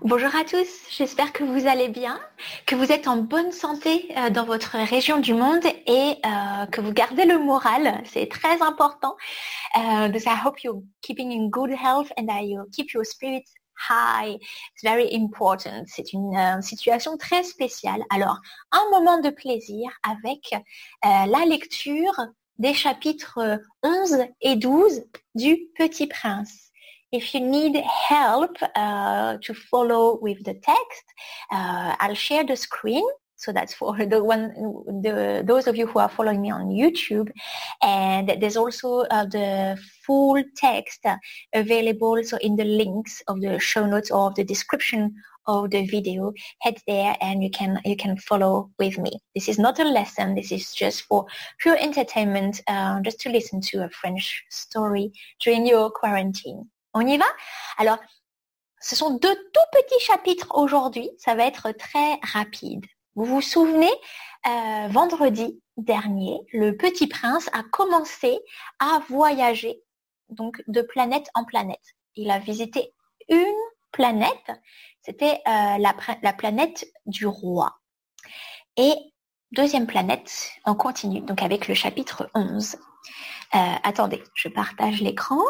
Bonjour à tous, j'espère que vous allez bien, que vous êtes en bonne santé euh, dans votre région du monde et euh, que vous gardez le moral, c'est très important. Uh, because I hope you're keeping in good health and that you keep your spirits high. It's very important. C'est une euh, situation très spéciale. Alors, un moment de plaisir avec euh, la lecture des chapitres 11 et 12 du Petit Prince. If you need help uh, to follow with the text, uh, I'll share the screen. So that's for the one, the, those of you who are following me on YouTube. And there's also uh, the full text available. So in the links of the show notes or of the description of the video, head there and you can you can follow with me. This is not a lesson. This is just for pure entertainment, uh, just to listen to a French story during your quarantine. On y va? Alors, ce sont deux tout petits chapitres aujourd'hui. Ça va être très rapide. Vous vous souvenez, euh, vendredi dernier, le petit prince a commencé à voyager donc de planète en planète. Il a visité une planète, c'était euh, la, la planète du roi. Et deuxième planète, on continue donc avec le chapitre 11. Euh, attendez, je partage l'écran.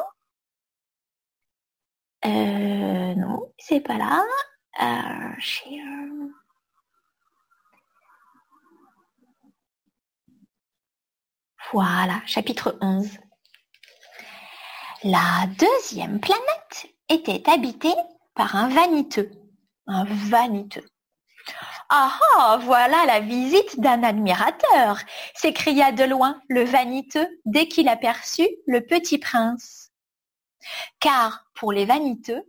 Euh, non, c'est pas là. Euh, voilà, chapitre 11. La deuxième planète était habitée par un vaniteux. Un vaniteux. Ah ah, voilà la visite d'un admirateur, s'écria de loin le vaniteux dès qu'il aperçut le petit prince car pour les vaniteux,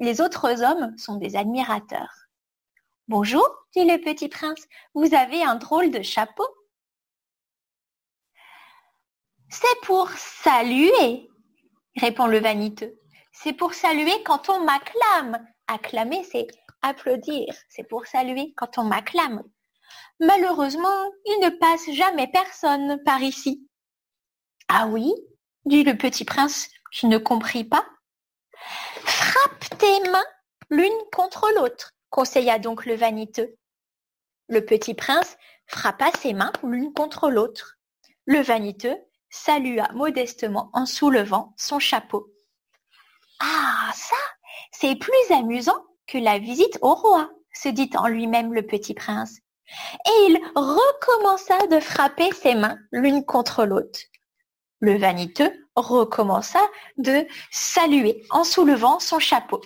les autres hommes sont des admirateurs. Bonjour, dit le petit prince, vous avez un drôle de chapeau. C'est pour saluer, répond le vaniteux. C'est pour saluer quand on m'acclame. Acclamer, c'est applaudir. C'est pour saluer quand on m'acclame. Malheureusement, il ne passe jamais personne par ici. Ah oui, dit le petit prince je ne compris pas? Frappe tes mains l'une contre l'autre, conseilla donc le vaniteux. Le petit prince frappa ses mains l'une contre l'autre. Le vaniteux salua modestement en soulevant son chapeau. Ah, ça, c'est plus amusant que la visite au roi, se dit en lui-même le petit prince. Et il recommença de frapper ses mains l'une contre l'autre. Le vaniteux recommença de saluer en soulevant son chapeau.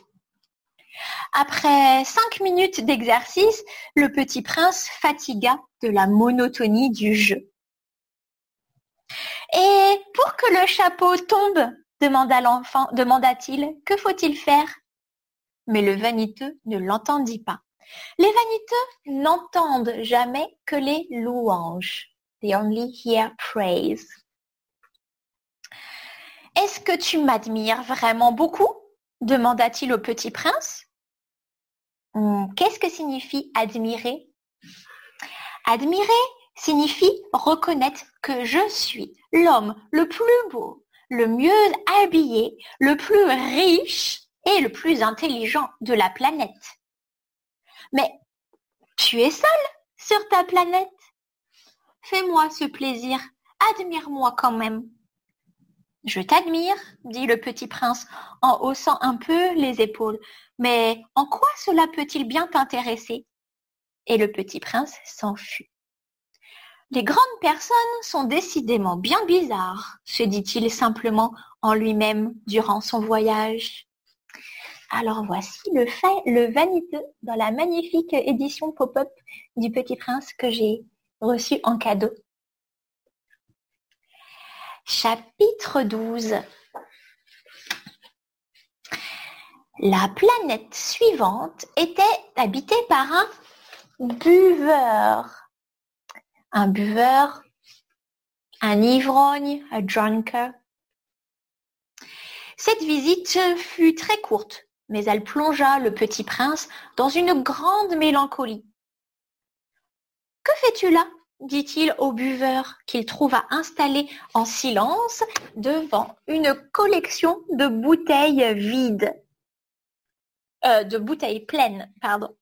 Après cinq minutes d'exercice, le petit prince fatigua de la monotonie du jeu. Et pour que le chapeau tombe, demanda-t-il, que faut-il faire? Mais le vaniteux ne l'entendit pas. Les vaniteux n'entendent jamais que les louanges. They only hear praise. Est-ce que tu m'admires vraiment beaucoup? demanda-t-il au petit prince. Hmm, qu'est-ce que signifie admirer? Admirer signifie reconnaître que je suis l'homme le plus beau, le mieux habillé, le plus riche et le plus intelligent de la planète. Mais tu es seul sur ta planète. Fais-moi ce plaisir, admire-moi quand même. Je t'admire, dit le petit prince en haussant un peu les épaules. Mais en quoi cela peut-il bien t'intéresser? Et le petit prince s'en fut. Les grandes personnes sont décidément bien bizarres, se dit-il simplement en lui-même durant son voyage. Alors voici le fait, le vaniteux dans la magnifique édition pop-up du Petit Prince que j'ai reçu en cadeau. Chapitre 12 La planète suivante était habitée par un buveur. Un buveur, un ivrogne, un drunker. Cette visite fut très courte, mais elle plongea le petit prince dans une grande mélancolie. Que fais-tu là? Dit-il au buveur qu'il trouva installé en silence devant une collection de bouteilles vides. euh, de bouteilles pleines, pardon.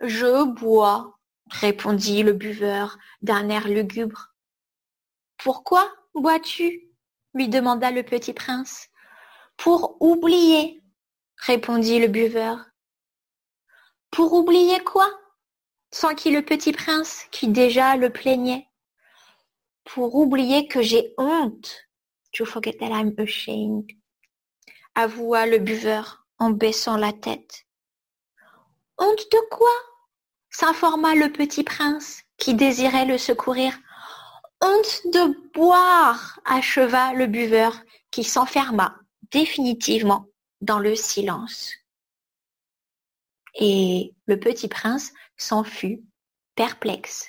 Je bois, répondit le buveur d'un air lugubre. Pourquoi bois-tu? lui demanda le petit prince. Pour oublier, répondit le buveur. Pour oublier quoi? S'enquit le petit prince qui déjà le plaignait. Pour oublier que j'ai honte. To forget that I'm. Avoua le buveur en baissant la tête. Honte de quoi? s'informa le petit prince qui désirait le secourir. Honte de boire, acheva le buveur qui s'enferma définitivement dans le silence. Et le petit prince s'en fut perplexe.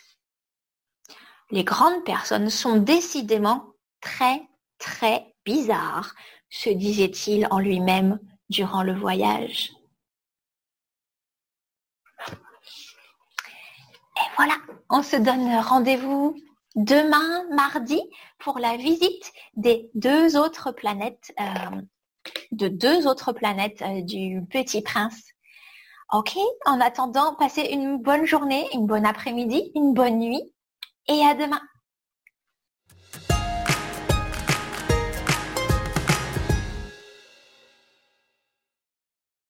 Les grandes personnes sont décidément très, très bizarres, se disait-il en lui-même durant le voyage. Et voilà, on se donne rendez-vous demain, mardi, pour la visite des deux autres planètes, euh, de deux autres planètes euh, du Petit Prince. Ok, en attendant, passez une bonne journée, une bonne après-midi, une bonne nuit et à demain.